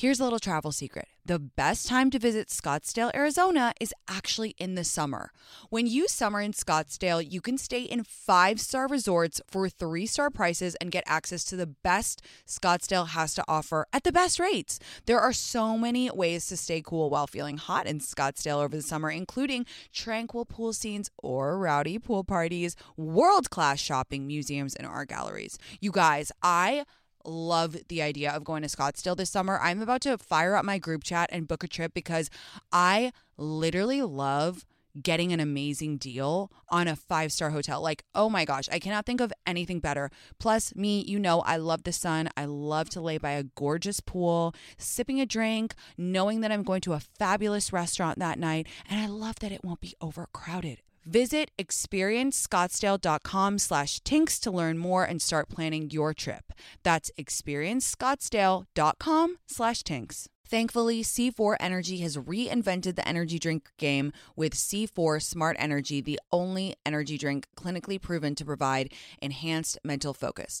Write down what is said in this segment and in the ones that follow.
Here's a little travel secret the best time to visit Scottsdale, Arizona is actually in the summer. When you summer in Scottsdale, you can stay in five star resorts for three star prices and get access to the best Scottsdale has to offer at the best rates. There are so many ways to stay cool while feeling hot in Scottsdale over the summer, including tranquil pool scenes or rowdy pool parties, world class shopping, museums, and art galleries. You guys, I love the idea of going to Scottsdale this summer. I'm about to fire up my group chat and book a trip because I literally love getting an amazing deal on a five star hotel. Like, oh my gosh, I cannot think of anything better. Plus, me, you know, I love the sun. I love to lay by a gorgeous pool, sipping a drink, knowing that I'm going to a fabulous restaurant that night. And I love that it won't be overcrowded. Visit experiencescottsdale.com slash tinx to learn more and start planning your trip. That's experiencescottsdale.com slash tinx. Thankfully, C4 Energy has reinvented the energy drink game with C4 Smart Energy, the only energy drink clinically proven to provide enhanced mental focus.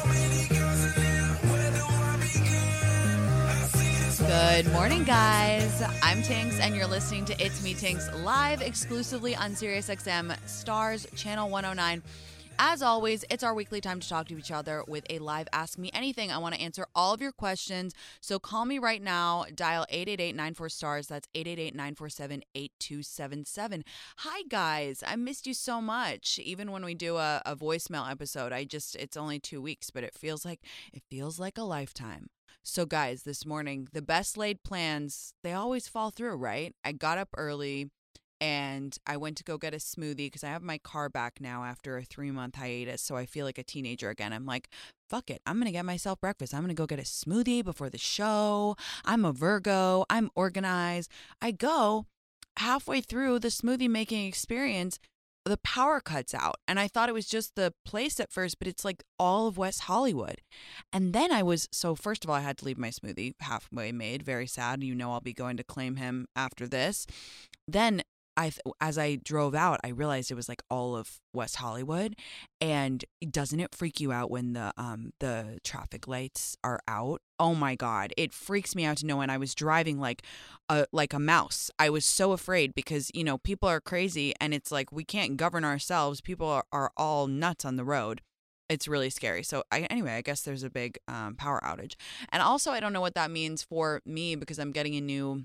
Good morning, guys. I'm Tinx, and you're listening to It's Me Tinx live exclusively on SiriusXM Stars Channel 109. As always, it's our weekly time to talk to each other with a live Ask Me Anything. I want to answer all of your questions. So call me right now. Dial 888 stars. That's 888 947 8277. Hi, guys. I missed you so much. Even when we do a, a voicemail episode, I just, it's only two weeks, but it feels like, it feels like a lifetime. So, guys, this morning, the best laid plans, they always fall through, right? I got up early and I went to go get a smoothie because I have my car back now after a three month hiatus. So I feel like a teenager again. I'm like, fuck it. I'm going to get myself breakfast. I'm going to go get a smoothie before the show. I'm a Virgo. I'm organized. I go halfway through the smoothie making experience the power cuts out and i thought it was just the place at first but it's like all of west hollywood. And then i was so first of all i had to leave my smoothie halfway made very sad you know i'll be going to claim him after this. Then I as I drove out, I realized it was like all of West Hollywood, and doesn't it freak you out when the um the traffic lights are out? Oh my god, it freaks me out to know when I was driving like a like a mouse. I was so afraid because you know people are crazy, and it's like we can't govern ourselves. People are, are all nuts on the road it's really scary. So I, anyway, I guess there's a big um, power outage, and also I don't know what that means for me because I'm getting a new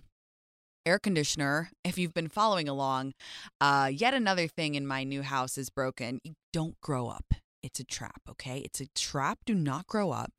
air conditioner. If you've been following along, uh, yet another thing in my new house is broken. You don't grow up. It's a trap, okay? It's a trap. Do not grow up.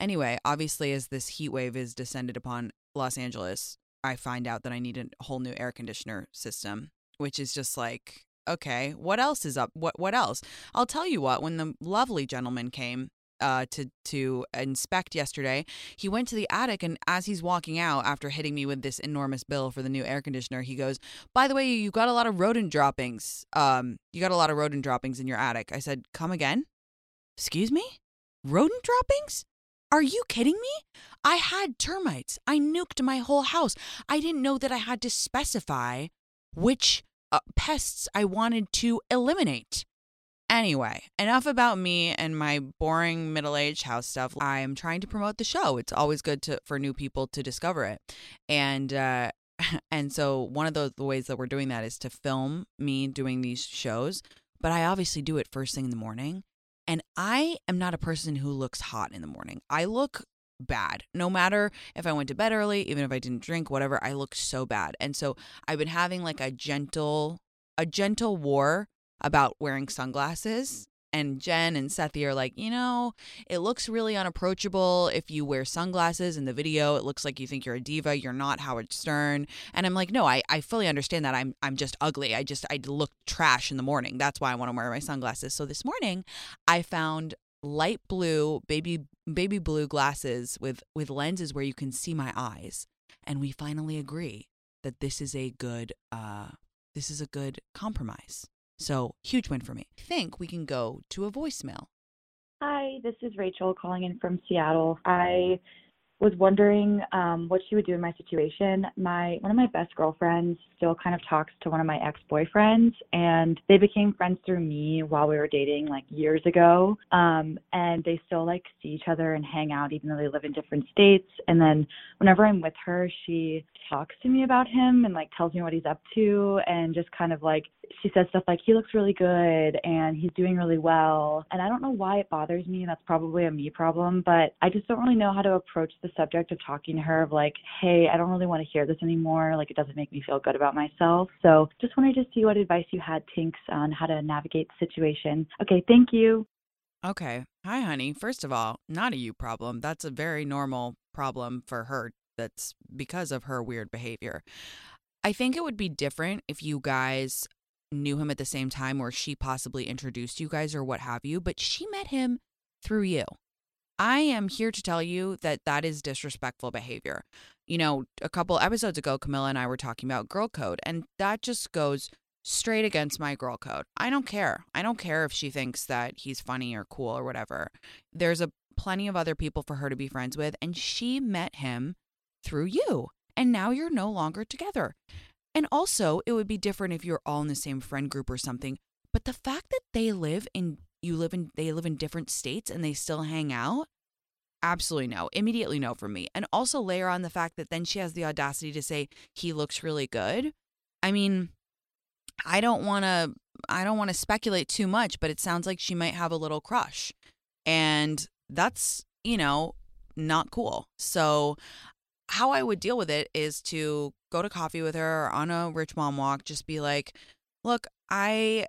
Anyway, obviously, as this heat wave is descended upon Los Angeles, I find out that I need a whole new air conditioner system, which is just like, okay, what else is up? What what else? I'll tell you what. When the lovely gentleman came uh, to to inspect yesterday. He went to the attic, and as he's walking out after hitting me with this enormous bill for the new air conditioner, he goes, "By the way, you got a lot of rodent droppings. Um, you got a lot of rodent droppings in your attic." I said, "Come again? Excuse me? Rodent droppings?" Are you kidding me? I had termites. I nuked my whole house. I didn't know that I had to specify which uh, pests I wanted to eliminate. Anyway, enough about me and my boring middle-aged house stuff. I'm trying to promote the show. It's always good to for new people to discover it. And uh and so one of the, the ways that we're doing that is to film me doing these shows, but I obviously do it first thing in the morning. And I am not a person who looks hot in the morning. I look bad. No matter if I went to bed early, even if I didn't drink, whatever, I look so bad. And so I've been having like a gentle a gentle war about wearing sunglasses. And Jen and Sethy are like, you know, it looks really unapproachable if you wear sunglasses in the video. It looks like you think you're a diva. You're not Howard Stern. And I'm like, no, I, I fully understand that. I'm I'm just ugly. I just I look trash in the morning. That's why I want to wear my sunglasses. So this morning I found light blue baby baby blue glasses with with lenses where you can see my eyes. And we finally agree that this is a good uh this is a good compromise. So, huge win for me. I think we can go to a voicemail. Hi, this is Rachel calling in from Seattle. I was wondering um, what she would do in my situation. My one of my best girlfriends still kind of talks to one of my ex boyfriends, and they became friends through me while we were dating like years ago. Um, and they still like see each other and hang out, even though they live in different states. And then whenever I'm with her, she talks to me about him and like tells me what he's up to, and just kind of like she says stuff like he looks really good and he's doing really well. And I don't know why it bothers me. And that's probably a me problem, but I just don't really know how to approach the subject of talking to her of like, hey, I don't really want to hear this anymore. Like, it doesn't make me feel good about myself. So just wanted to see what advice you had, Tinx, on how to navigate the situation. Okay, thank you. Okay. Hi, honey. First of all, not a you problem. That's a very normal problem for her. That's because of her weird behavior. I think it would be different if you guys knew him at the same time or she possibly introduced you guys or what have you, but she met him through you. I am here to tell you that that is disrespectful behavior. You know, a couple episodes ago, Camilla and I were talking about girl code, and that just goes straight against my girl code. I don't care. I don't care if she thinks that he's funny or cool or whatever. There's a plenty of other people for her to be friends with, and she met him through you, and now you're no longer together. And also, it would be different if you're all in the same friend group or something. But the fact that they live in you live in they live in different states and they still hang out absolutely no immediately no for me. And also layer on the fact that then she has the audacity to say he looks really good. I mean i don't want to i don't want to speculate too much but it sounds like she might have a little crush. And that's you know not cool. So how i would deal with it is to go to coffee with her on a rich mom walk just be like look i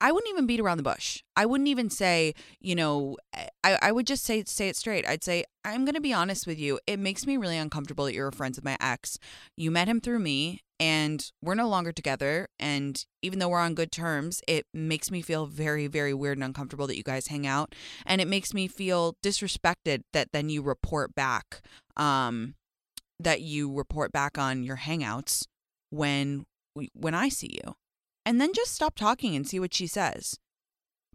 I wouldn't even beat around the bush. I wouldn't even say, you know, eh, I, I would just say say it straight. I'd say, I'm gonna be honest with you. It makes me really uncomfortable that you're friends with my ex. You met him through me and we're no longer together. And even though we're on good terms, it makes me feel very, very weird and uncomfortable that you guys hang out. And it makes me feel disrespected that then you report back, um, that you report back on your hangouts when when I see you and then just stop talking and see what she says.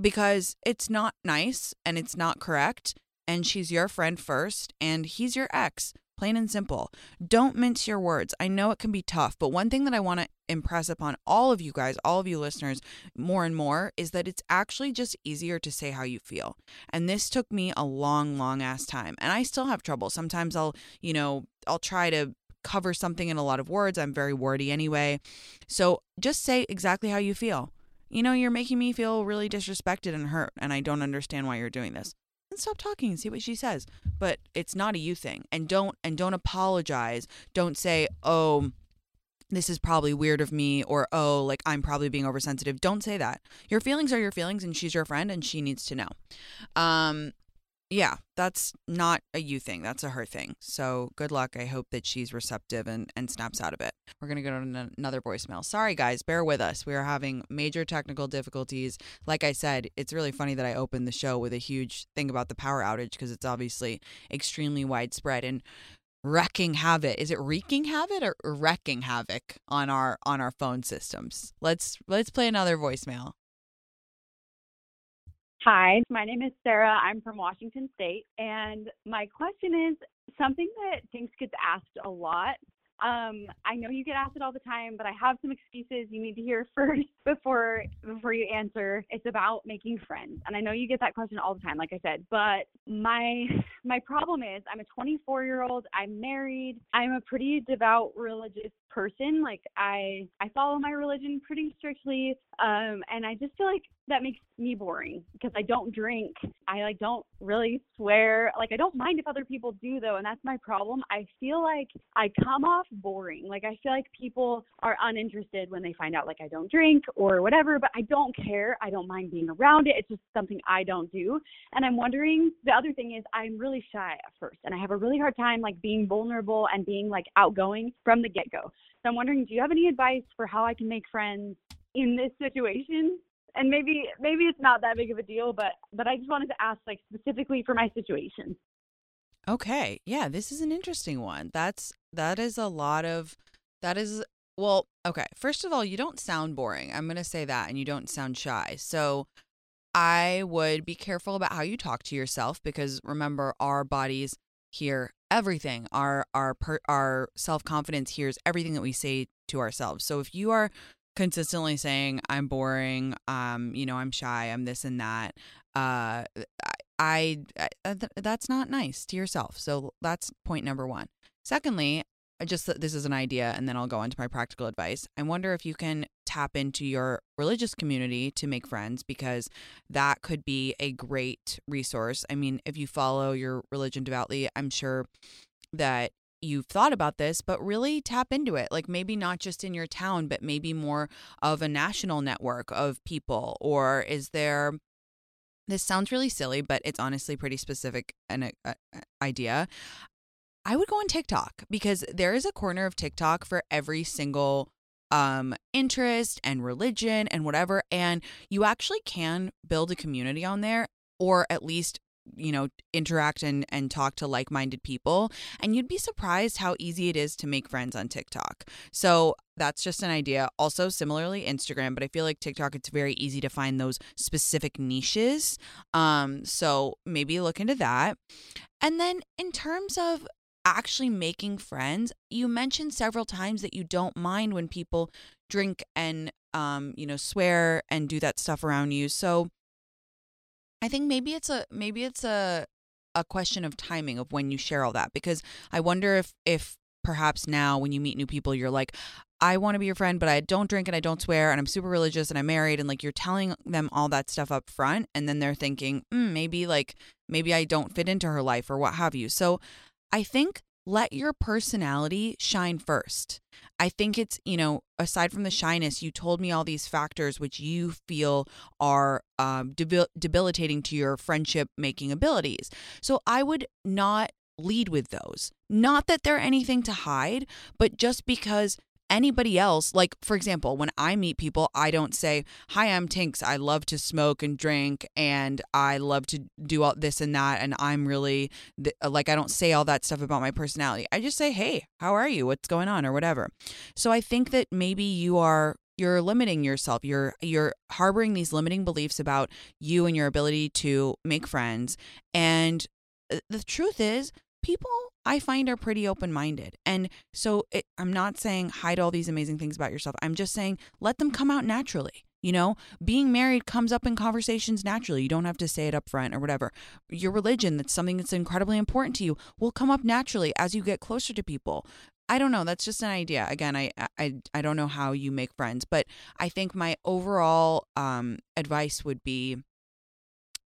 Because it's not nice and it's not correct. And she's your friend first, and he's your ex, plain and simple. Don't mince your words. I know it can be tough, but one thing that I want to impress upon all of you guys, all of you listeners, more and more is that it's actually just easier to say how you feel. And this took me a long, long ass time. And I still have trouble. Sometimes I'll, you know, I'll try to cover something in a lot of words. I'm very wordy anyway. So just say exactly how you feel. You know, you're making me feel really disrespected and hurt, and I don't understand why you're doing this. And stop talking and see what she says. But it's not a you thing. And don't and don't apologize. Don't say, "Oh, this is probably weird of me or oh like i'm probably being oversensitive don't say that your feelings are your feelings and she's your friend and she needs to know um yeah, that's not a you thing. That's a her thing. So good luck. I hope that she's receptive and, and snaps out of it. We're going to go to another voicemail. Sorry, guys, bear with us. We are having major technical difficulties. Like I said, it's really funny that I opened the show with a huge thing about the power outage because it's obviously extremely widespread and wrecking havoc. Is it wreaking havoc or wrecking havoc on our on our phone systems? Let's let's play another voicemail. Hi, my name is Sarah. I'm from Washington State. And my question is something that Tinx gets asked a lot. Um, I know you get asked it all the time, but I have some excuses you need to hear first before before you answer. It's about making friends, and I know you get that question all the time, like I said. But my my problem is, I'm a 24 year old. I'm married. I'm a pretty devout religious person. Like I I follow my religion pretty strictly. Um, and I just feel like that makes me boring because I don't drink. I like don't really swear. Like I don't mind if other people do though, and that's my problem. I feel like I come off boring. Like I feel like people are uninterested when they find out like I don't drink or whatever, but I don't care. I don't mind being around it. It's just something I don't do. And I'm wondering the other thing is I'm really shy at first and I have a really hard time like being vulnerable and being like outgoing from the get-go. So I'm wondering, do you have any advice for how I can make friends in this situation? And maybe maybe it's not that big of a deal, but but I just wanted to ask like specifically for my situation. Okay. Yeah, this is an interesting one. That's that is a lot of that is well, okay. First of all, you don't sound boring. I'm going to say that and you don't sound shy. So I would be careful about how you talk to yourself because remember our bodies hear everything. Our our our self-confidence hears everything that we say to ourselves. So if you are consistently saying I'm boring, um, you know, I'm shy, I'm this and that, uh I, I that's not nice to yourself. So that's point number 1. Secondly, I just this is an idea and then I'll go on to my practical advice. I wonder if you can tap into your religious community to make friends because that could be a great resource. I mean, if you follow your religion devoutly, I'm sure that you've thought about this, but really tap into it. Like maybe not just in your town, but maybe more of a national network of people. Or is there, this sounds really silly, but it's honestly pretty specific an uh, idea. I would go on TikTok because there is a corner of TikTok for every single um interest and religion and whatever and you actually can build a community on there or at least you know interact and and talk to like-minded people and you'd be surprised how easy it is to make friends on TikTok. So that's just an idea. Also similarly Instagram, but I feel like TikTok it's very easy to find those specific niches. Um so maybe look into that. And then in terms of actually making friends, you mentioned several times that you don't mind when people drink and um, you know, swear and do that stuff around you. So I think maybe it's a maybe it's a a question of timing of when you share all that because I wonder if if perhaps now when you meet new people you're like I want to be your friend but I don't drink and I don't swear and I'm super religious and I'm married and like you're telling them all that stuff up front and then they're thinking mm, maybe like maybe I don't fit into her life or what have you. So I think let your personality shine first. I think it's, you know, aside from the shyness, you told me all these factors which you feel are um, debil- debilitating to your friendship making abilities. So I would not lead with those. Not that they're anything to hide, but just because anybody else, like for example, when I meet people, I don't say, Hi, I'm Tinx. I love to smoke and drink and I love to do all this and that. And I'm really th- like, I don't say all that stuff about my personality. I just say, Hey, how are you? What's going on? Or whatever. So I think that maybe you are you're limiting yourself you're you're harboring these limiting beliefs about you and your ability to make friends and uh, the truth is people I find are pretty open minded. And so it, I'm not saying hide all these amazing things about yourself. I'm just saying let them come out naturally. You know, being married comes up in conversations naturally. You don't have to say it up front or whatever. Your religion, that's something that's incredibly important to you, will come up naturally as you get closer to people. I don't know. That's just an idea. Again, I I I don't know how you make friends, but I think my overall um, advice would be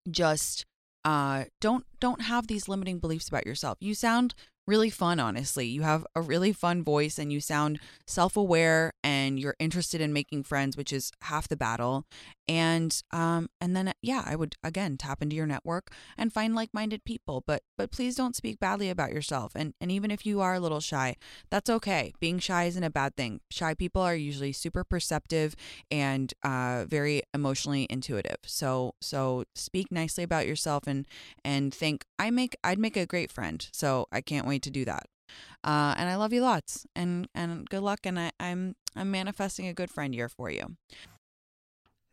just uh, don't don't have these limiting beliefs about yourself. You sound really fun, honestly. You have a really fun voice and you sound self aware and you're interested in making friends, which is half the battle. And um and then yeah, I would again tap into your network and find like minded people. But but please don't speak badly about yourself. And and even if you are a little shy, that's okay. Being shy isn't a bad thing. Shy people are usually super perceptive and uh very emotionally intuitive. So so speak nicely about yourself and and think I make I'd make a great friend. So I can't wait to do that. Uh, and I love you lots, and and good luck. And I, I'm I'm manifesting a good friend year for you.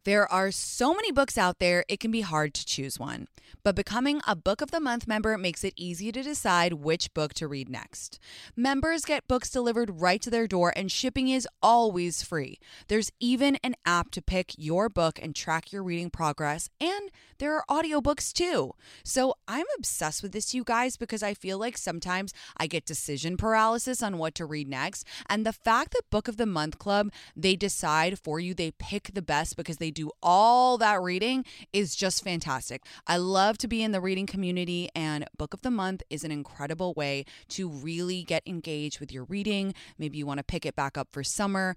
There are so many books out there, it can be hard to choose one. But becoming a Book of the Month member makes it easy to decide which book to read next. Members get books delivered right to their door, and shipping is always free. There's even an app to pick your book and track your reading progress, and there are audiobooks too. So I'm obsessed with this, you guys, because I feel like sometimes I get decision paralysis on what to read next. And the fact that Book of the Month Club, they decide for you, they pick the best because they do all that reading is just fantastic. I love to be in the reading community, and Book of the Month is an incredible way to really get engaged with your reading. Maybe you want to pick it back up for summer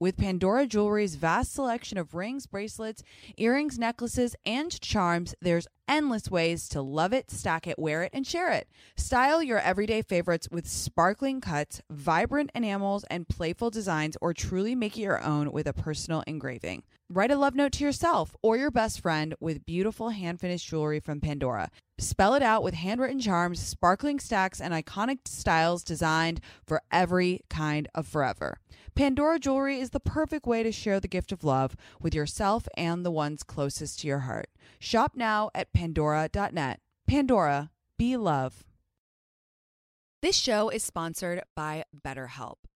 With Pandora Jewelry's vast selection of rings, bracelets, earrings, necklaces, and charms, there's endless ways to love it, stack it, wear it, and share it. Style your everyday favorites with sparkling cuts, vibrant enamels, and playful designs, or truly make it your own with a personal engraving. Write a love note to yourself or your best friend with beautiful hand finished jewelry from Pandora. Spell it out with handwritten charms, sparkling stacks, and iconic styles designed for every kind of forever. Pandora jewelry is the perfect way to share the gift of love with yourself and the ones closest to your heart. Shop now at pandora.net. Pandora, be love. This show is sponsored by BetterHelp.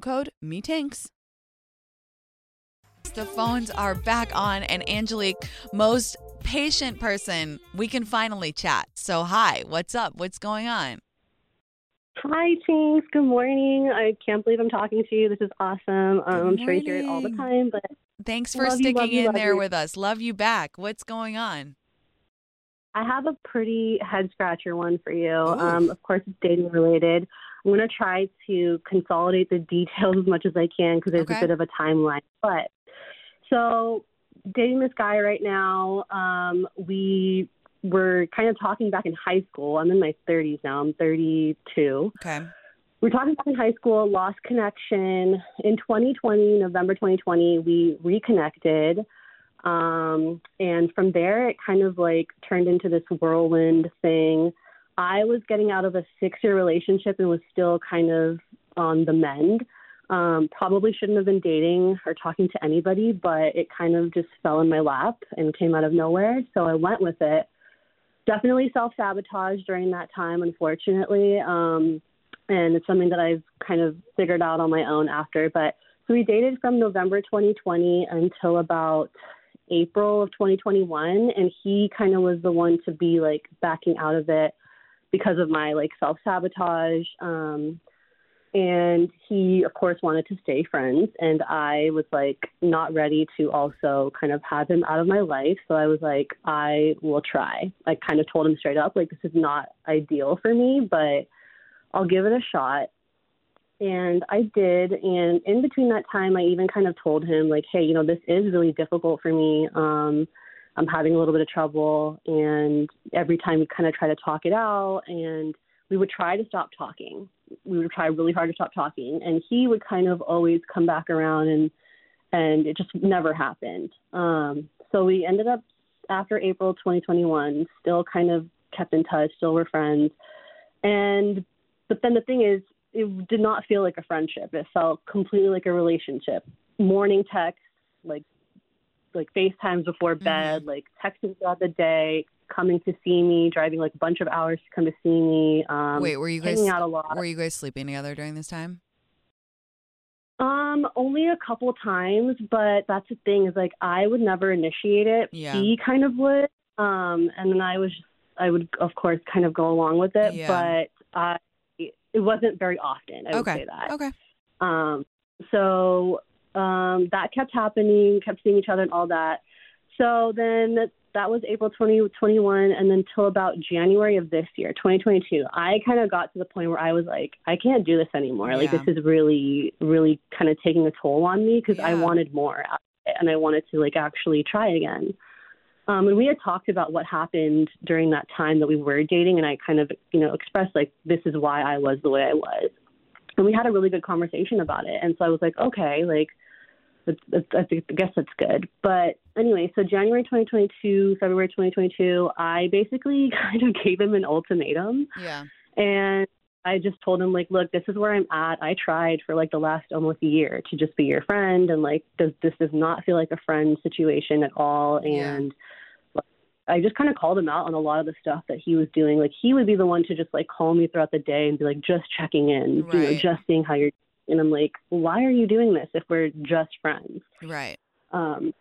code MEETINGS. The phones are back on, and Angelique, most patient person, we can finally chat. So, hi, what's up? What's going on? Hi, Tinx. Good morning. I can't believe I'm talking to you. This is awesome. Um, I'm sure you hear it all the time, but thanks for love you, sticking love you, in love there you. with us. Love you back. What's going on? I have a pretty head scratcher one for you. Um, of course, it's dating related. I'm going to try to consolidate the details as much as I can because there's Okay. a bit of a timeline. But so, dating this guy right now, um, we were kind of talking back in high school. I'm in my 30s now. I'm 32. Okay. We're talking back in high school, lost connection. In 2020, November 2020, we reconnected. Um, and from there, it kind of like turned into this whirlwind thing. I was getting out of a six year relationship and was still kind of on the mend. Um, probably shouldn't have been dating or talking to anybody, but it kind of just fell in my lap and came out of nowhere. So I went with it. Definitely self sabotage during that time, unfortunately. Um, and it's something that I've kind of figured out on my own after. But so we dated from November 2020 until about April of 2021, and he kind of was the one to be like backing out of it because of my like self sabotage. Um, and he, of course, wanted to stay friends, and I was like not ready to also kind of have him out of my life. So I was like, I will try. I kind of told him straight up, like, this is not ideal for me, but I'll give it a shot. And I did. And in between that time, I even kind of told him, like, hey, you know, this is really difficult for me. Um, I'm having a little bit of trouble. And every time we kind of try to talk it out, and we would try to stop talking. We would try really hard to stop talking. And he would kind of always come back around, and and it just never happened. Um, so we ended up after April 2021, still kind of kept in touch, still were friends. And but then the thing is, it did not feel like a friendship. It felt completely like a relationship. Morning texts, like like FaceTimes before bed, like texting throughout the day, coming to see me, driving like a bunch of hours to come to see me. Um, Wait, were you guys hanging out a lot? were you guys sleeping together during this time? Um, only a couple times, but that's the thing is like I would never initiate it. Yeah. He kind of would. Um, and then I was just, I would of course kind of go along with it, Yeah. but I it wasn't very often. I would okay. say that. Okay. Um, so um, that kept happening, kept seeing each other and all that. So then that was April 2021, and then till about January of this year, 2022, I kind of got to the point where I was like, I can't do this anymore. Like, this is really, really kind of taking a toll on me because I wanted more out of it, and I wanted to like actually try again. Um, and we had talked about what happened during that time that we were dating, and I kind of, you know, expressed like this is why I was the way I was and we had a really good conversation about it. And so I was like, okay, like, it's, it's, I, think, I guess that's good. But anyway, so January 2022, February 2022, I basically kind of gave him an ultimatum. Yeah. And I just told him, like, look, this is where I'm at. I tried for like the last almost a year to just be your friend. And like, does, this does not feel like a friend situation at all. Yeah. I just kind of called him out on a lot of the stuff that he was doing. Like he would be the one to just like call me throughout the day and be like, just checking in, you know, just seeing how you're. And I'm like, why are you doing this if we're just friends? Right. Um,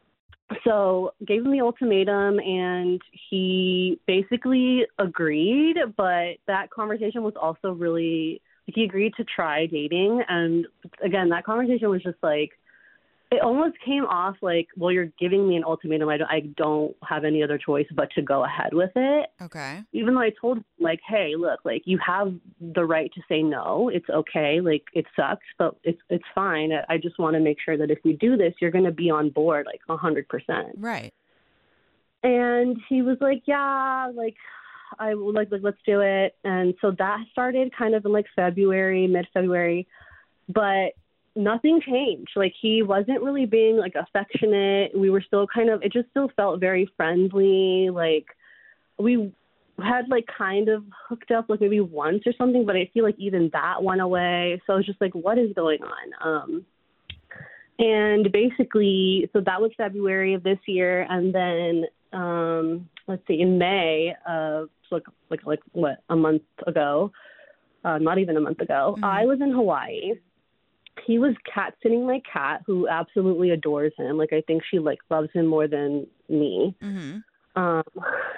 so gave him the ultimatum, and he basically agreed. But that conversation was also really he agreed to try dating, and again, that conversation was just like it almost came off like, well, you're giving me an ultimatum. I don't, I don't have any other choice but to go ahead with it. Okay. Even though I told him, like, hey, look, like you have the right to say no. It's okay. Like it sucks, but it's it's fine. I- just want to make sure that if we do this, you're going to be on board like a hundred percent. Right. And he was like, yeah, like I like, like let's do it. And so that started kind of in like February, mid February. But nothing changed. Like he wasn't really being like affectionate. We were still kind of it just still felt very friendly. Like we had like kind of hooked up like maybe once or something, but I feel like even that went away. So I was just like, what is going on? Um and basically so that was February of this year and then um let's see, in May of like like like what, a month ago, uh not even a month ago, Mhm. I was in Hawaii he was cat sitting my cat who absolutely adores him. Like i think she like loves him more than me. Mm-hmm. um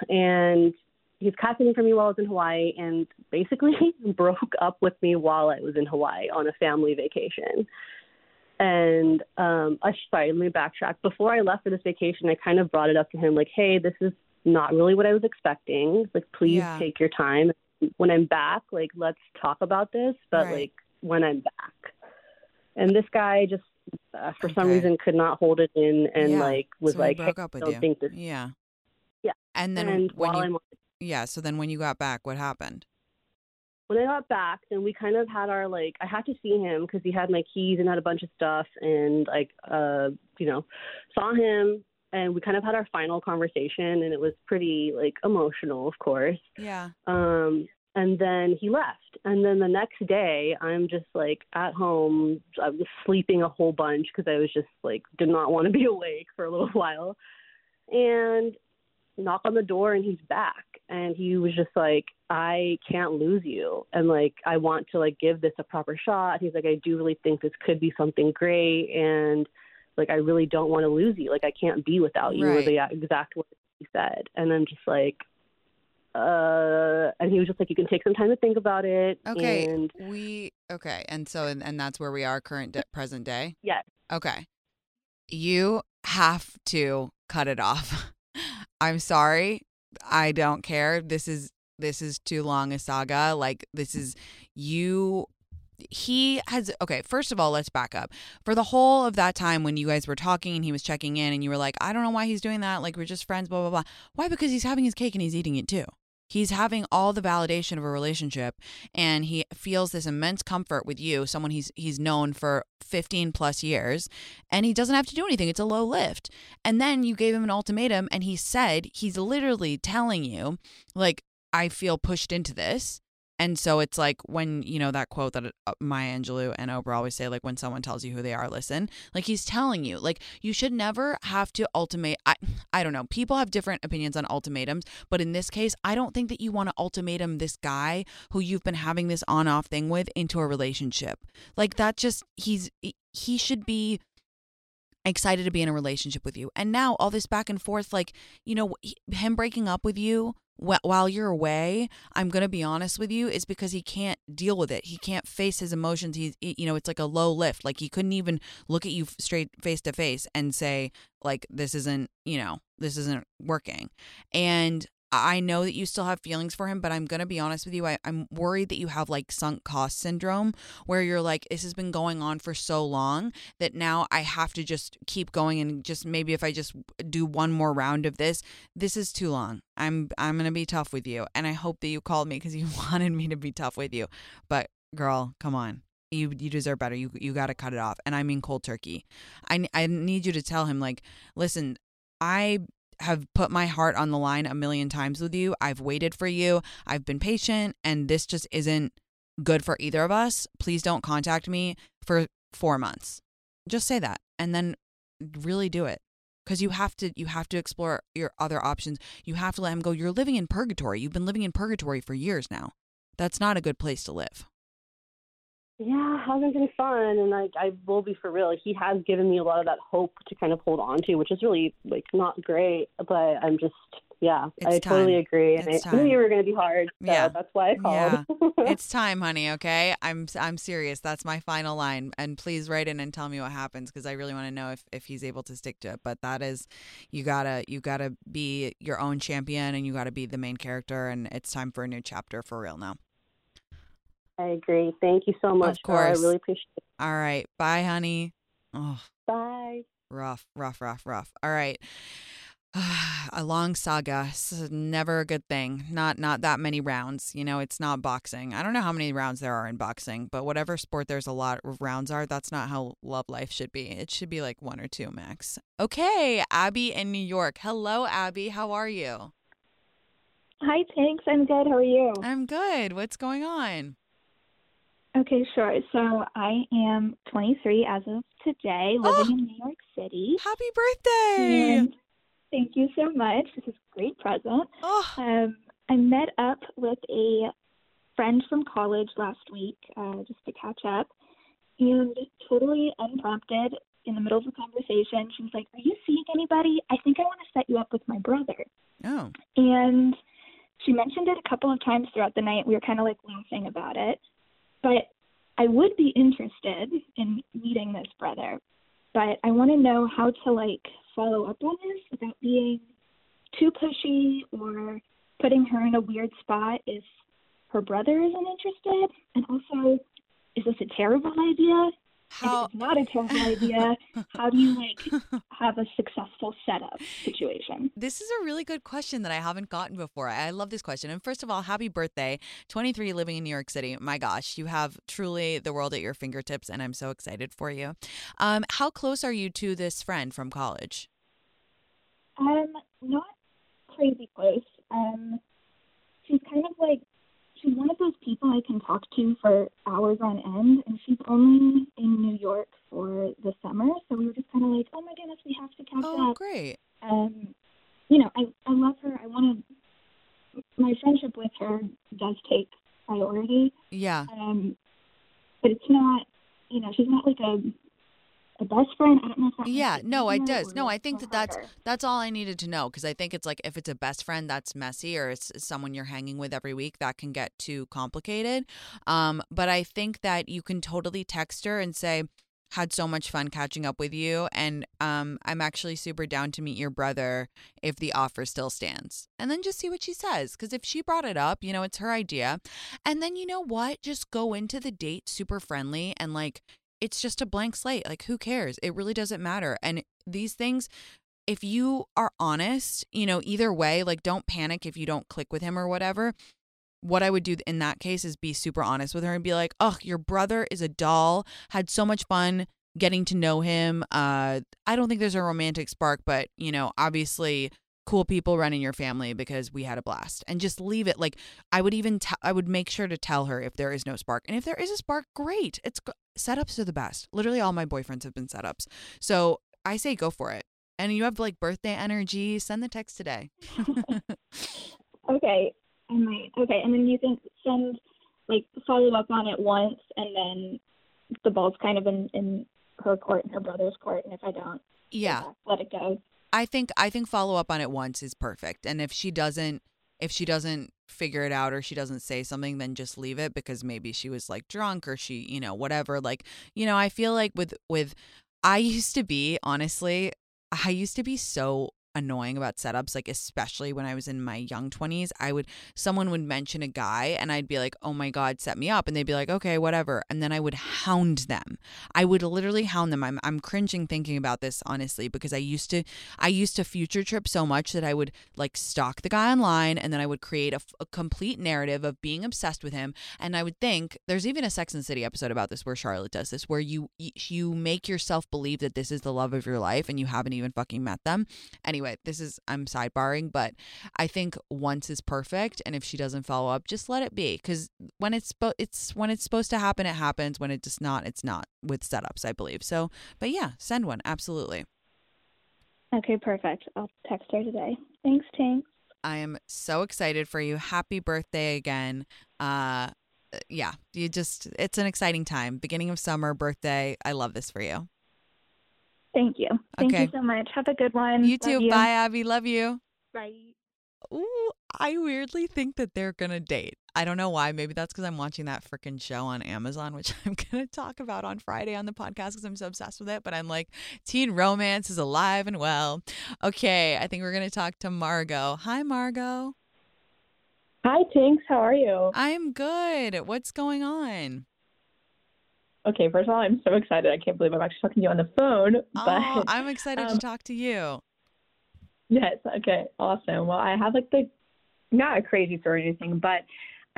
and he's cat sitting for me while i was in hawaii and basically broke up with me while i was in hawaii on a family vacation. And um uh, sorry let me backtrack. Before i left for this vacation i kind of brought it up to him like hey this is not really what i was expecting. Like please Yeah. take your time. When i'm back like let's talk about this but Right. like when i'm back and this guy just uh, for some reason could not hold it in and Yeah. like was so like hey, broke up I don't you. think this Yeah. Yeah. And then and when while you I'm yeah, so then when you got back, what happened? when I got back, then we kind of had our like I had to see him because he had my keys and had a bunch of stuff and like uh you know saw him and we kind of had our final conversation and it was pretty like emotional of course Yeah. um and then he left. And then the next day I'm just like at home. I was sleeping a whole bunch because I was just like did not want to be awake for a little while. And knock on the door and he's back. And he was just like i can't lose you. And like i want to like give this a proper shot. He's like i do really think this could be something great. And like i really don't want to lose you. Like i can't be without you were Right. the exact words he said. And i'm just like uh and he was just like you can take some time to think about it Okay. and We okay, and so and, and that's where we are current de- present day. yes Okay. You have to cut it off. I'm sorry. I don't care. This is this is too long a saga. Like this is you he has okay, first of all, let's back up. For the whole of that time when you guys were talking and he was checking in and you were like, I don't know why he's doing that. Like we're just friends, blah blah blah. Why? Because he's having his cake and he's eating it too. He's having all the validation of a relationship and he feels this immense comfort with you, someone he's he's known for 15 plus years, and he doesn't have to do anything. It's a low lift. And then you gave him an ultimatum and he said he's literally telling you like I feel pushed into this. And so it's like when, you know, that quote that uh, Maya Angelou and Oprah always say, like, when someone tells you who they are, listen. Like, he's telling you, like, you should never have to ultimate. I, I don't know. People have different opinions on ultimatums, but in this case, I don't think that you want to ultimatum this guy who you've been having this on off thing with into a relationship. Like, that just, he's, he should be excited to be in a relationship with you. And now all this back and forth, like, you know, him breaking up with you while you're away, I'm going to be honest with you, is because he can't deal with it. He can't face his emotions. He's, you know, it's like a low lift. Like, he couldn't even look at you straight face to face and say, like, this isn't, you know, this isn't working. And I know that you still have feelings for him, but I'm going to be honest with you. I, I'm worried that you have like sunk cost syndrome where you're like, this has been going on for so long that now I have to just keep going and just maybe if I just do one more round of this, this is too long. I'm I'm going to be tough with you and I hope that you called me cuz you wanted me to be tough with you. But girl, come on. You you deserve better. You you got to cut it off. And I mean cold turkey. I I need you to tell him like, "Listen, I have put my heart on the line a million times with you. I've waited for you. I've been patient and this just isn't good for either of us. Please don't contact me for 4 months." Just say that and then really do it. Cuz you have to you have to explore your other options. You have to let him go. You're living in purgatory. You've been living in purgatory for years now. That's not a good place to live. Yeah, hasn't been fun. And like, I will be for real. He has given me a lot of that hope to kind of hold on to, which is really like not great. But I'm just, yeah, It's I totally time. agree. And It's I knew time. you were going to be hard. So Yeah. that's why I called. Yeah. it's time, honey. Okay, I'm I'm serious. That's my final line, and please write in and tell me what happens because I really want to know if if he's able to stick to it. But that is, you gotta you gotta be your own champion, and you gotta be the main character, and it's time for a new chapter for real now. I agree. Thank you so much. girl. course. I really appreciate it. All right, bye, honey. Oh, Bye. rough, rough, rough, rough. All right. a long saga. This is never a good thing. Not not that many rounds. You know, it's not boxing. I don't know how many rounds there are in boxing, but whatever sport there's a lot of rounds are, that's not how love life should be. It should be like one or two max. Okay, Abby in New York. Hello, Abby. How are you? Hi, thanks. I'm good. How are you? I'm good. What's going on? Okay, sure. So I am 23 as of today, living Oh. in New York City. Happy birthday. And thank you so much. This is a great present. Oh, Um, I met up with a friend from college last week uh, just to catch up, and totally unprompted, in the middle of the conversation, she was like, "Are you seeing anybody? I think I want to set you up with my brother." oh. And she mentioned it a couple of times throughout the night. We were kind of like laughing about it. But I would be interested in meeting this brother. But I want to know how to like follow up on this without being too pushy or putting her in a weird spot if her brother isn't interested. And also, is this a terrible idea? How it's not a terrible idea, how do you like have a successful setup situation? This is a really good question that I haven't gotten before. I love this question. And first of all, happy birthday. 23 living in New York City. My gosh, you have truly the world at your fingertips, and I'm so excited for you. Um, how close are you to this friend from college? Um, not crazy close. Um, she's kind of like she's one of those people I can talk to for hours on end, and she's only in New York for the summer, so we were just kind of like, oh my goodness, we have to catch Oh, up. great. Um, you know, I I love her. I want to. My friendship with her does take priority, Yeah. um, but it's not. You know, she's not like a a best friend. I don't know if Yeah, no, it does. No, I think that that's that's all I needed to know because I think it's like if it's a best friend that's messy or it's someone you're hanging with every week that can get too complicated. Um, but I think that you can totally text her and say, "Had so much fun catching up with you, and um, I'm actually super down to meet your brother if the offer still stands." And then just see what she says because if she brought it up, you know, it's her idea. And then you know what? Just go into the date super friendly and like it's just a blank slate. Like, who cares? It really doesn't matter. And these things, if you are honest, you know, either way, like, don't panic if you don't click with him or whatever. What I would do in that case is be super honest with her and be like, oh, your brother is a doll, had so much fun getting to know him. Uh, I don't think there's a romantic spark, but, you know, obviously cool people running your family because we had a blast. And just leave it like i would even t- i would make sure to tell her if there is no spark. And if there is a spark great. It's setups are the best. Literally all my boyfriends have been setups. So i say go for it. And you have like birthday energy send the text today. Okay, I might. Okay, and then you think send like follow up on it once, and then the ball's kind of in in her court and her brother's court, and if I don't, yeah. let it go. I think I think follow up on it once is perfect. And if she doesn't if she doesn't figure it out or she doesn't say something then just leave it because maybe she was like drunk or she, you know, whatever. Like, you know, I feel like with with I used to be honestly, I used to be so annoying about setups like especially when I was in my young 20s I would someone would mention a guy and I'd be like oh my god set me up. And they'd be like okay whatever. And then I would hound them. I would literally hound them. I'm I'm cringing thinking about this honestly because I used to I used to future trip so much that I would like stalk the guy online and then I would create a, a complete narrative of being obsessed with him. And I would think there's even a Sex and City episode about this where Charlotte does this where you you make yourself believe that this is the love of your life and you haven't even fucking met them. Anyway this is I'm sidebarring but I think once is perfect and if she doesn't follow up just let it be cuz when it's it's when it's supposed to happen it happens when it does not it's not with setups I believe so but yeah send one absolutely Okay, perfect. I'll text her today. Thanks, Tank. I am so excited for you. Happy birthday again. Uh yeah, you just it's an exciting time. Beginning of summer, birthday. I love this for you. Thank you. Thank Okay. you so much. Have a good one. You Love too. Bye, Abby. Love you. Bye. Ooh, I weirdly think that they're gonna date. I don't know why. Maybe that's because I'm watching that freaking show on Amazon, which I'm gonna talk about on Friday on the podcast because I'm so obsessed with it. But I'm like, teen romance is alive and well. Okay, I think we're gonna talk to Margot. Hi, Margot. Hi, Tinx. How are you? I'm good. What's going on? Okay, first of all, I'm so excited. I can't believe I'm actually talking to you on the phone. But Oh, I'm excited to um, talk to you. Yes. Okay. Awesome. Well, I have like the not a crazy story or anything, but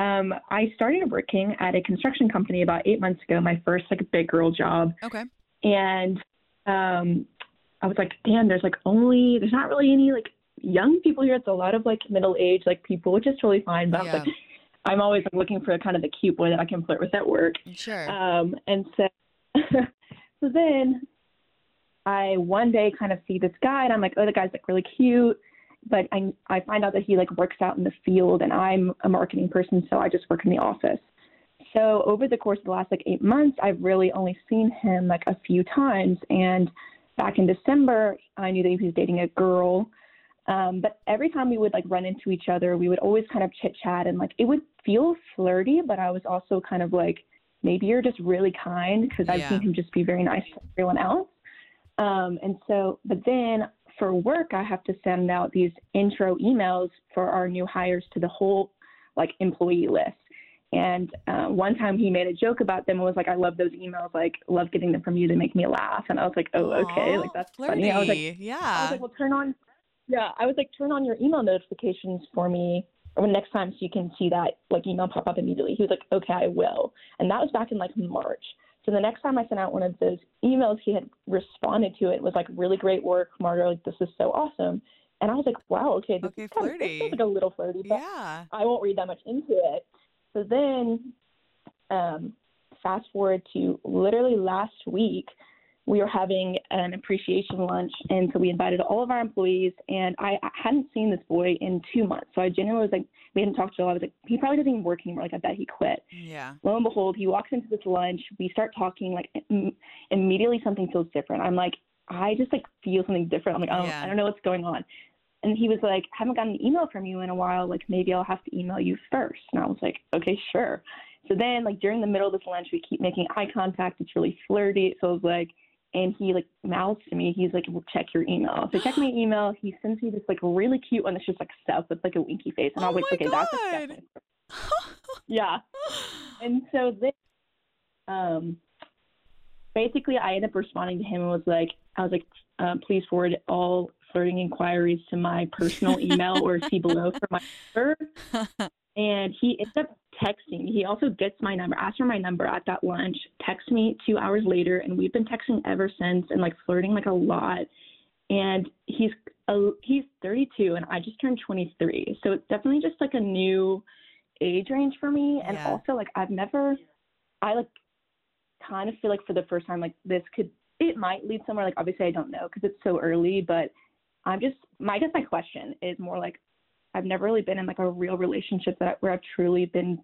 um, I started working at a construction company about eight months ago. My first like big girl job, Okay. and um, I was like, damn, there's like only there's not really any like young people here. It's a lot of like middle age like people, which is totally fine. But I was like, I'm always looking for a kind of the cute boy that I can flirt with at work. Sure. Um, and so, so then I one day kind of see this guy and I'm like, oh, the guy's like really cute. But I, I find out that he like works out in the field and I'm a marketing person, so I just work in the office. So over the course of the last like eight months, I've really only seen him like a few times. And back in December, I knew that he was dating a girl. Um, but every time we would like run into each other, we would always kind of chit chat and like it would feel flirty, but I was also kind of like, maybe you're just really kind because I've Yeah. seen him just be very nice to everyone else. Um, and so, but then for work, I have to send out these intro emails for our new hires to the whole like employee list. And uh, one time he made a joke about them and was like, I love those emails, like, love getting them from you. They make me laugh. And I was like, oh, okay. Aw, Like, that's flirty. funny. I was like, yeah. I was like, well, turn on, yeah, I was like, turn on your email notifications for me or next time so you can see that like email pop up immediately. He was like, okay, I will. And that was back in like March. So the next time I sent out one of those emails, he had responded to it it was like, really great work, Marta. Like, this is so awesome. And I was like, wow, okay, this Okay, is kind of, this flirty. is like a little flirty, but yeah. I won't read that much into it. So then, um, fast forward to literally last week, we were having an appreciation lunch, and so we invited all of our employees. And I, I hadn't seen this boy in two months, so I genuinely was like, we hadn't talked to him. I was like, he probably doesn't even work anymore. Like, I bet he quit. Yeah. Lo and behold, he walks into this lunch. We start talking. Like im- immediately, something feels different. I'm like, I just like feel something different. I'm like, I don't, Yeah. I don't know what's going on. And he was like, haven't gotten an email from you in a while. Like maybe I'll have to email you first. And I was like, okay, sure. So then, like during the middle of this lunch, we keep making eye contact. It's really flirty. So I was like, and he like mouths to me. He's like, well, check your email. So check my email. He sends me this like really cute one that's just like stuff with like a winky face. And I was like, okay, that's like, yeah. And so this, um, basically, I ended up responding to him and was like, I was like, um, please forward all flirting inquiries to my personal email or see below for my number. And he ended up texting. He also gets my number, asked for my number at that lunch, texts me two hours later, and we've been texting ever since and like flirting like a lot. And he's a, he's 32 and I just turned 23, so it's definitely just like a new age range for me. And Yeah. also like I've never, I like kind of feel like for the first time like this could it might lead somewhere. Like obviously I don't know because it's so early, but I'm just my I guess my question is more like I've never really been in like a real relationship that where I've truly been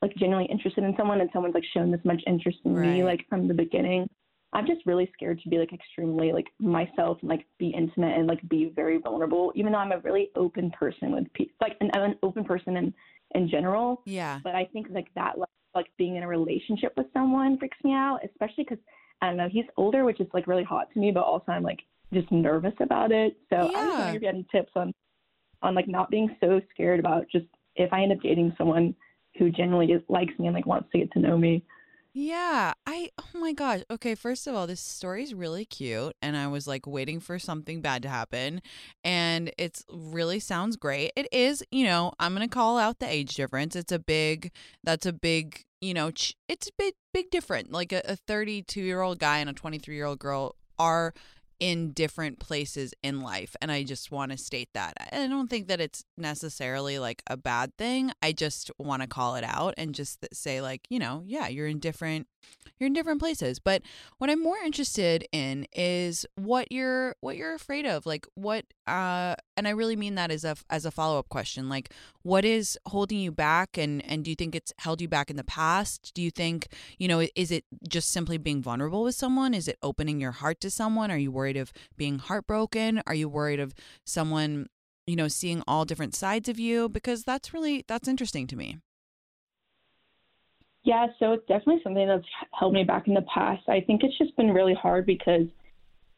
like genuinely interested in someone and someone's like shown this much interest in me like from the beginning. I'm just really scared to be like extremely like myself and like be intimate and like be very vulnerable, even though I'm a really open person with people like and I'm an open person in in general. yeah. But I think like that like, like being in a relationship with someone freaks me out, especially because I don't know he's older, which is like really hot to me, but also I'm like just nervous about it. So I was Yeah. wondering if you had any tips on on like not being so scared about just if I end up dating someone who is, likes me and like wants to get to know me. Yeah, I oh my gosh. Okay, first of all, this story is really cute and I was like waiting for something bad to happen and it's really sounds great. It is, you know, I'm going to call out the age difference. It's a big that's a big, you know, it's a big big different. Like a 32-year-old guy and a 23-year-old girl are in different places in life and I just want to state that. I don't think that it's necessarily like a bad thing. I just want to call it out and just say like, you know, yeah, you're in different you're in different places. But what I'm more interested in is what you're what you're afraid of. Like what uh and I really mean that as a as a follow-up question. Like what is holding you back and and do you think it's held you back in the past? Do you think, you know, is it just simply being vulnerable with someone? Is it opening your heart to someone? Are you worried of being heartbroken? Are you worried of someone, you know, seeing all different sides of you? Because that's really that's interesting to me. Yeah, so it's definitely something that's held me back in the past. I think it's just been really hard because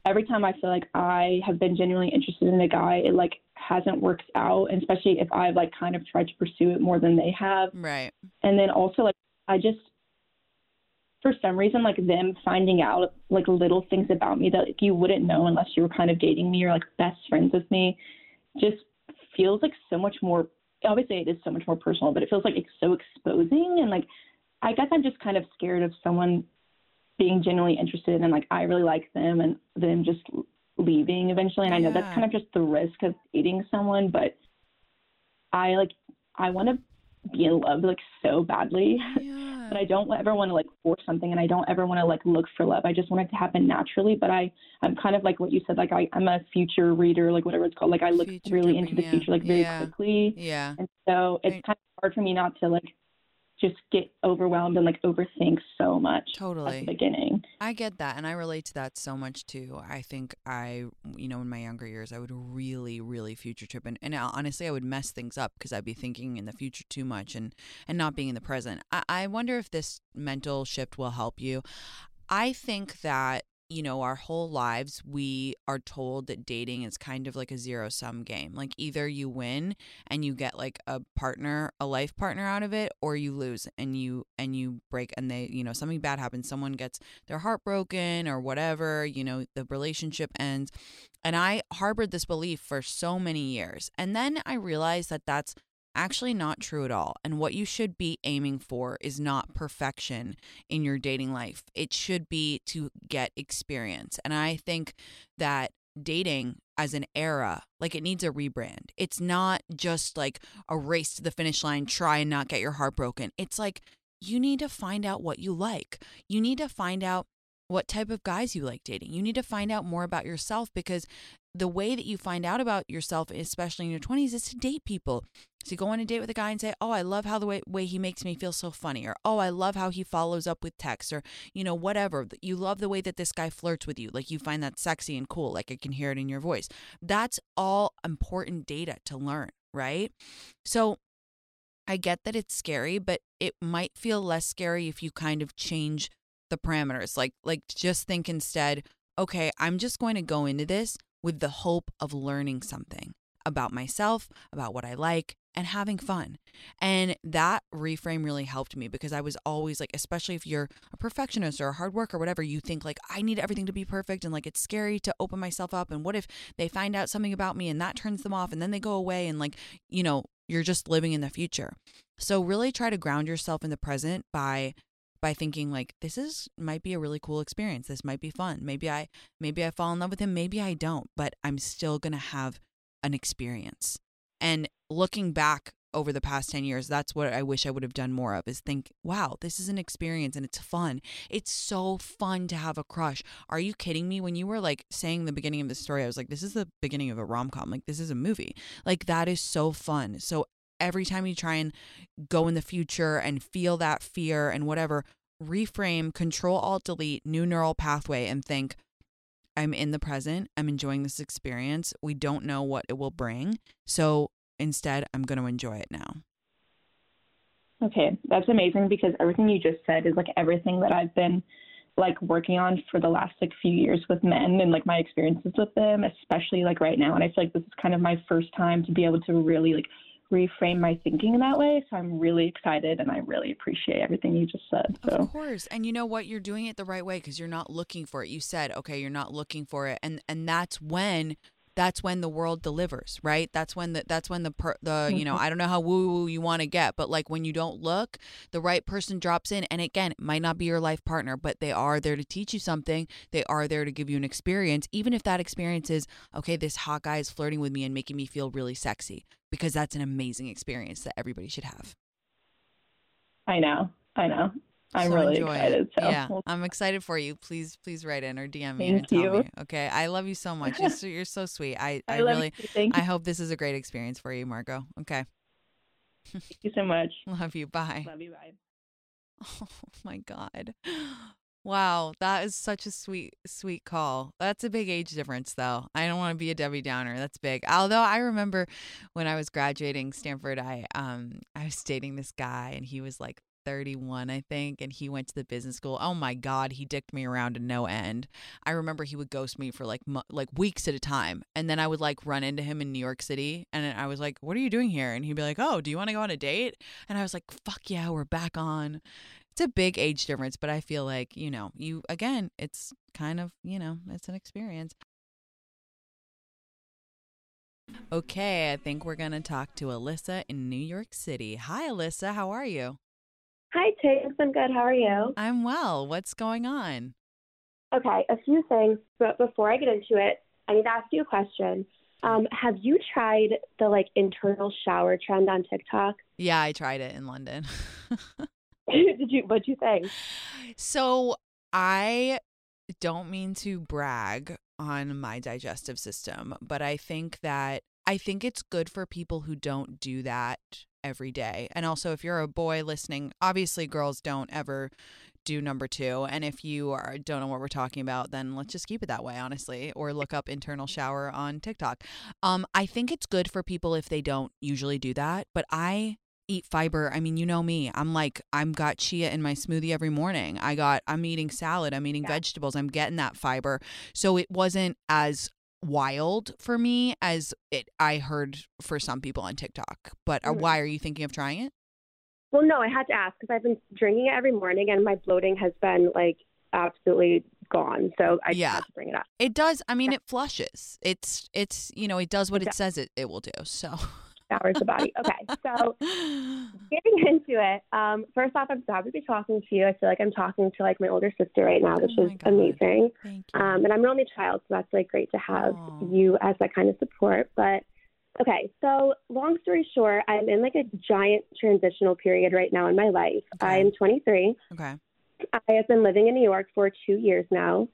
every time I feel like I have been genuinely interested in a guy, it like hasn't worked out, and especially if I've like kind of tried to pursue it more than they have. Right. And then also like I just for some reason like them finding out like little things about me that like, you wouldn't know unless you were kind of dating me or like best friends with me just feels like so much more obviously it is so much more personal but it feels like it's so exposing and like i guess i'm just kind of scared of someone being genuinely interested and like i really like them and them just leaving eventually and i know Yeah. that's kind of just the risk of dating someone but i like i want to be in love like so badly Yeah. but I don't ever want to like force something and I don't ever want to like look for love. I just want it to happen naturally. But I, I'm kind of like what you said, like I, I'm a future reader, like whatever it's called. Like I look Future really into the yeah. future like very Yeah. quickly. yeah. And so it's kind of hard for me not to like just get overwhelmed and like overthink so much totally at the beginning. I get that, and I relate to that so much too. I think I, you know, in my younger years, I would really, really future trip, and, and uh, honestly, I would mess things up because I'd be thinking in the future too much and and not being in the present. I, I wonder if this mental shift will help you. I think that you know our whole lives we are told that dating is kind of like a zero sum game. Like either you win and you get like a partner a life partner out of it or you lose and you and you break and they you know something bad happens someone gets their heart broken or whatever you know the relationship ends. And i harbored this belief for so many years. And then i realized that that's actually not true at all and what you should be aiming for is not perfection in your dating life. It should be to get experience and i think that dating as an era like it needs a rebrand. It's not just like a race to the finish line try and not get your heart broken. It's like you need to find out what you like. You need to find out what type of guys you like dating. You need to find out more about yourself because the way that you find out about yourself especially in your 20s is to date people so you go on a date with a guy and say, "Oh, I love how the way, way he makes me feel so funny," or "Oh, I love how he follows up with texts," or you know, whatever. You love the way that this guy flirts with you, like you find that sexy and cool, like I can hear it in your voice. That's all important data to learn, right? So I get that it's scary, but it might feel less scary if you kind of change the parameters. Like like just think instead, okay, I'm just going to go into this with the hope of learning something about myself, about what I like, and having fun. And that reframe really helped me because I was always like, especially if you're a perfectionist or a hard worker or whatever, you think like, I need everything to be perfect. And like, it's scary to open myself up. And what if they find out something about me and that turns them off and then they go away and like, you know, you're just living in the future. So really try to ground yourself in the present by by thinking like this is might be a really cool experience. This might be fun. Maybe I maybe I fall in love with him, maybe I don't, but I'm still going to have an experience. And looking back over the past 10 years, that's what I wish I would have done more of is think, wow, this is an experience and it's fun. It's so fun to have a crush. Are you kidding me? When you were like saying the beginning of the story, I was like, this is the beginning of a rom com. Like, this is a movie. Like, that is so fun. So, every time you try and go in the future and feel that fear and whatever, reframe, control, alt, delete, new neural pathway, and think, I'm in the present. I'm enjoying this experience. We don't know what it will bring. So instead, I'm going to enjoy it now. Okay, that's amazing because everything you just said is like everything that I've been like working on for the last like few years with men and like my experiences with them, especially like right now. And I feel like this is kind of my first time to be able to really like reframe my thinking in that way. So I'm really excited and I really appreciate everything you just said. So Of course. And you know what? You're doing it the right way because you're not looking for it. You said, okay, you're not looking for it. And and that's when that's when the world delivers, right? That's when the that's when the per, the you know mm-hmm. I don't know how woo woo you want to get, but like when you don't look, the right person drops in, and again, it might not be your life partner, but they are there to teach you something. They are there to give you an experience, even if that experience is okay. This hot guy is flirting with me and making me feel really sexy, because that's an amazing experience that everybody should have. I know, I know. I'm So really enjoy excited. It. So yeah, I'm excited for you. Please, please write in or DM me Thank and tell you. me. Okay, I love you so much. You're so, you're so sweet. I, I, I really. I hope this is a great experience for you, Margot. Okay, Thank you so much. love you. Bye. Love you. Bye. Oh my god. Wow, that is such a sweet, sweet call. That's a big age difference, though. I don't want to be a Debbie Downer. That's big. Although I remember when I was graduating Stanford, I um I was dating this guy, and he was like 31, I think, and he went to the business school. Oh my god, he dicked me around to no end. I remember he would ghost me for like mo- like weeks at a time, and then I would like run into him in New York City, and I was like, "What are you doing here?" And he'd be like, "Oh, do you want to go on a date?" And I was like, "Fuck yeah, we're back on." it's a big age difference, but I feel like, you know, you again, it's kind of, you know, it's an experience. Okay, I think we're going to talk to Alyssa in New York City. Hi, Alyssa. How are you? Hi, Chase. I'm good. How are you? I'm well. What's going on? Okay, a few things. But before I get into it, I need to ask you a question. Um, have you tried the like internal shower trend on TikTok? Yeah, I tried it in London. Did you? What'd you think? So I don't mean to brag on my digestive system, but I think that I think it's good for people who don't do that every day. And also if you're a boy listening, obviously girls don't ever do number 2 and if you are don't know what we're talking about then let's just keep it that way honestly or look up internal shower on TikTok. Um I think it's good for people if they don't usually do that, but I eat fiber. I mean, you know me. I'm like I'm got chia in my smoothie every morning. I got I'm eating salad, I'm eating yeah. vegetables. I'm getting that fiber. So it wasn't as wild for me as it I heard for some people on TikTok. But uh, mm-hmm. why are you thinking of trying it? Well, no, I had to ask because I've been drinking it every morning and my bloating has been like absolutely gone. So I yeah. had to bring it up. It does. I mean, it flushes. It's it's you know it does what it, it says it, it will do. So the body. Okay, so getting into it. Um, first off, I'm so happy to be talking to you. I feel like I'm talking to like my older sister right now, which oh is God. amazing. Thank you. Um, and I'm an only child, so that's like great to have Aww. you as that kind of support. But okay, so long story short, I'm in like a giant transitional period right now in my life. Okay. I am 23. Okay. I have been living in New York for two years now.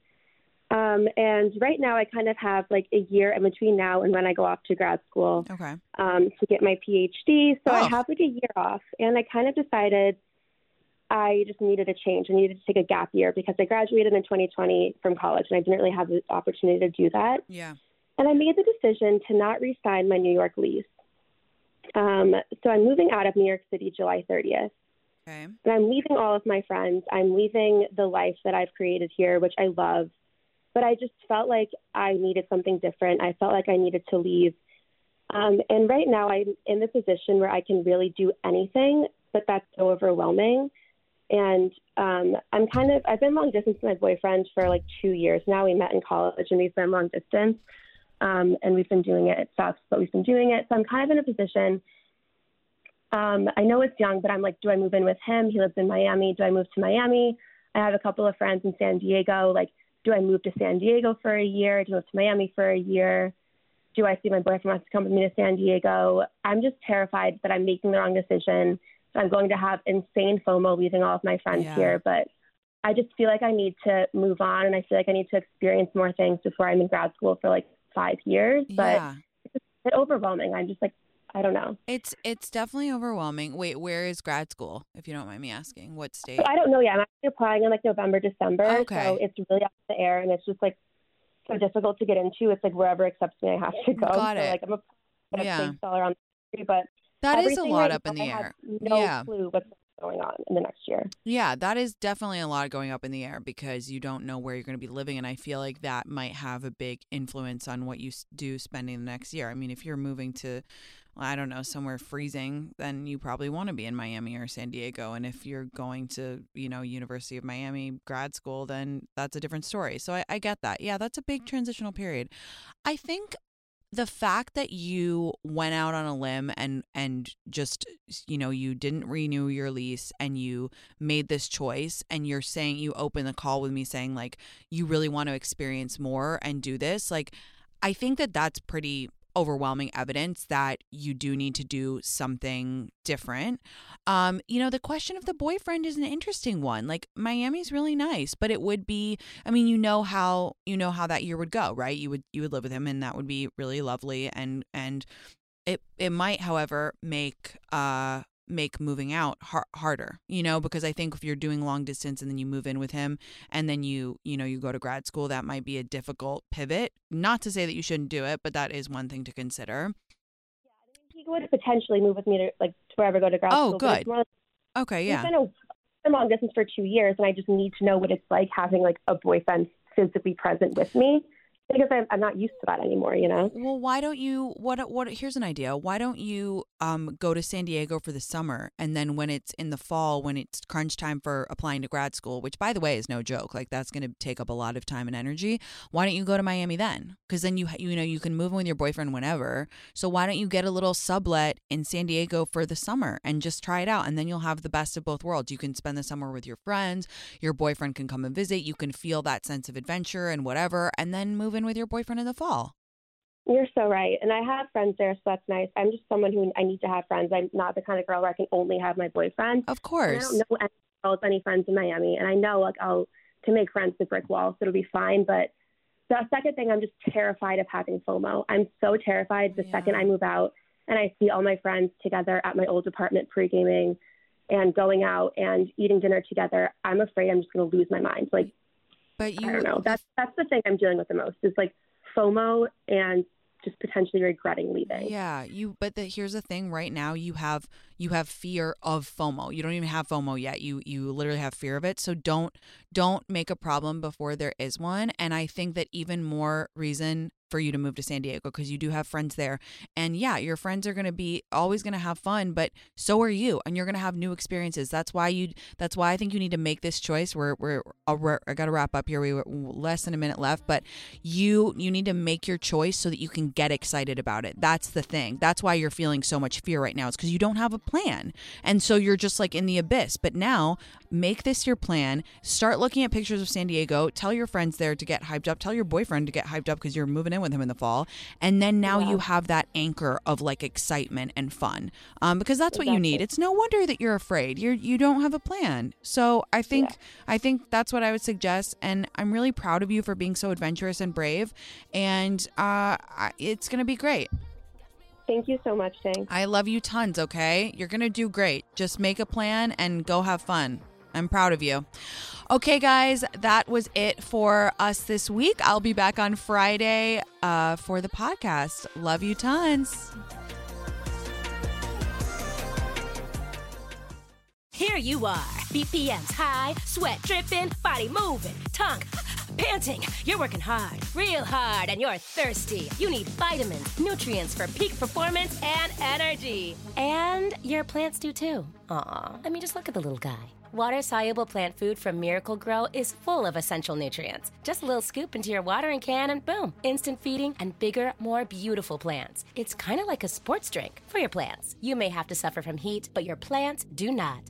Um, and right now, I kind of have like a year in between now and when I go off to grad school okay. um, to get my PhD. So oh. I have like a year off, and I kind of decided I just needed a change. I needed to take a gap year because I graduated in 2020 from college, and I didn't really have the opportunity to do that. Yeah. And I made the decision to not re-sign my New York lease. Um, so I'm moving out of New York City July 30th. Okay. And I'm leaving all of my friends. I'm leaving the life that I've created here, which I love but I just felt like I needed something different. I felt like I needed to leave. Um, and right now, I'm in the position where I can really do anything, but that's so overwhelming. And um, I'm kind of, I've been long distance with my boyfriend for like two years now. We met in college and we've been long distance. Um, and we've been doing it. It sucks, but we've been doing it. So I'm kind of in a position. Um, I know it's young, but I'm like, do I move in with him? He lives in Miami. Do I move to Miami? I have a couple of friends in San Diego. Like, do I move to San Diego for a year? Do I move to Miami for a year? Do I see my boyfriend wants to come with me to San Diego? I'm just terrified that I'm making the wrong decision. So I'm going to have insane FOMO leaving all of my friends yeah. here. But I just feel like I need to move on and I feel like I need to experience more things before I'm in grad school for like five years. But yeah. it's a bit overwhelming. I'm just like I don't know. It's it's definitely overwhelming. Wait, where is grad school? If you don't mind me asking, what state? So I don't know yet. I'm actually applying in like November, December. Okay. So it's really up in the air, and it's just like so difficult to get into. It's like wherever accepts me, I have to go. Got so, it. Like I'm a yeah. all around the country, but that is a lot right up in the air. no yeah. clue what's going on in the next year. Yeah, that is definitely a lot going up in the air because you don't know where you're going to be living. And I feel like that might have a big influence on what you do spending the next year. I mean, if you're moving to I don't know, somewhere freezing, then you probably want to be in Miami or San Diego. And if you're going to, you know, University of Miami grad school, then that's a different story. So I, I get that. Yeah, that's a big transitional period. I think the fact that you went out on a limb and and just you know you didn't renew your lease and you made this choice and you're saying you open the call with me saying like you really want to experience more and do this like i think that that's pretty overwhelming evidence that you do need to do something different. Um, you know, the question of the boyfriend is an interesting one. Like Miami's really nice, but it would be I mean, you know how you know how that year would go, right? You would you would live with him and that would be really lovely and and it it might however make uh make moving out har- harder you know because i think if you're doing long distance and then you move in with him and then you you know you go to grad school that might be a difficult pivot. Not to say that you shouldn't do it but that is one thing to consider. Yeah I mean, he would potentially move with me to like to wherever I go to grad oh, school good. okay yeah. been a long distance for two years and i just need to know what it's like having like a boyfriend physically present with me because I'm, I'm not used to that anymore, you know? Well, why don't you what what here's an idea. Why don't you um go to San Diego for the summer and then when it's in the fall when it's crunch time for applying to grad school, which by the way is no joke. Like that's going to take up a lot of time and energy. Why don't you go to Miami then? Cuz then you you know you can move in with your boyfriend whenever. So why don't you get a little sublet in San Diego for the summer and just try it out and then you'll have the best of both worlds. You can spend the summer with your friends, your boyfriend can come and visit, you can feel that sense of adventure and whatever and then move in with your boyfriend in the fall. You're so right. And I have friends there, so that's nice. I'm just someone who I need to have friends. I'm not the kind of girl where I can only have my boyfriend. Of course. And I don't know any girls, any friends in Miami. And I know like I'll to make friends with brick walls, so it'll be fine. But the second thing, I'm just terrified of having FOMO. I'm so terrified the yeah. second I move out and I see all my friends together at my old apartment pre gaming and going out and eating dinner together. I'm afraid I'm just gonna lose my mind. Like but you I don't know. That's that's the thing I'm dealing with the most is like FOMO and just potentially regretting leaving. Yeah, you but the, here's the thing right now you have you have fear of FOMO. You don't even have FOMO yet. You you literally have fear of it. So don't don't make a problem before there is one. And I think that even more reason for you to move to San Diego because you do have friends there. And yeah, your friends are going to be always going to have fun, but so are you and you're going to have new experiences. That's why you that's why I think you need to make this choice. We're we're, we're I got to wrap up here. We were less than a minute left, but you you need to make your choice so that you can get excited about it. That's the thing. That's why you're feeling so much fear right now. It's cuz you don't have a plan. And so you're just like in the abyss. But now, make this your plan. Start looking at pictures of San Diego. Tell your friends there to get hyped up. Tell your boyfriend to get hyped up because you're moving in with him in the fall. And then now yeah. you have that anchor of like excitement and fun. Um, because that's exactly. what you need. It's no wonder that you're afraid. You're you don't have a plan. So I think yeah. I think that's what I would suggest. And I'm really proud of you for being so adventurous and brave. And uh, it's gonna be great. Thank you so much, Dang. I love you tons, okay? You're going to do great. Just make a plan and go have fun. I'm proud of you. Okay, guys, that was it for us this week. I'll be back on Friday uh, for the podcast. Love you tons. Here you are, BPMs high, sweat dripping, body moving, tongue panting. You're working hard, real hard, and you're thirsty. You need vitamins, nutrients for peak performance and energy. And your plants do too. Aw, I mean, just look at the little guy. Water soluble plant food from Miracle-Gro is full of essential nutrients. Just a little scoop into your watering can, and boom, instant feeding and bigger, more beautiful plants. It's kind of like a sports drink for your plants. You may have to suffer from heat, but your plants do not.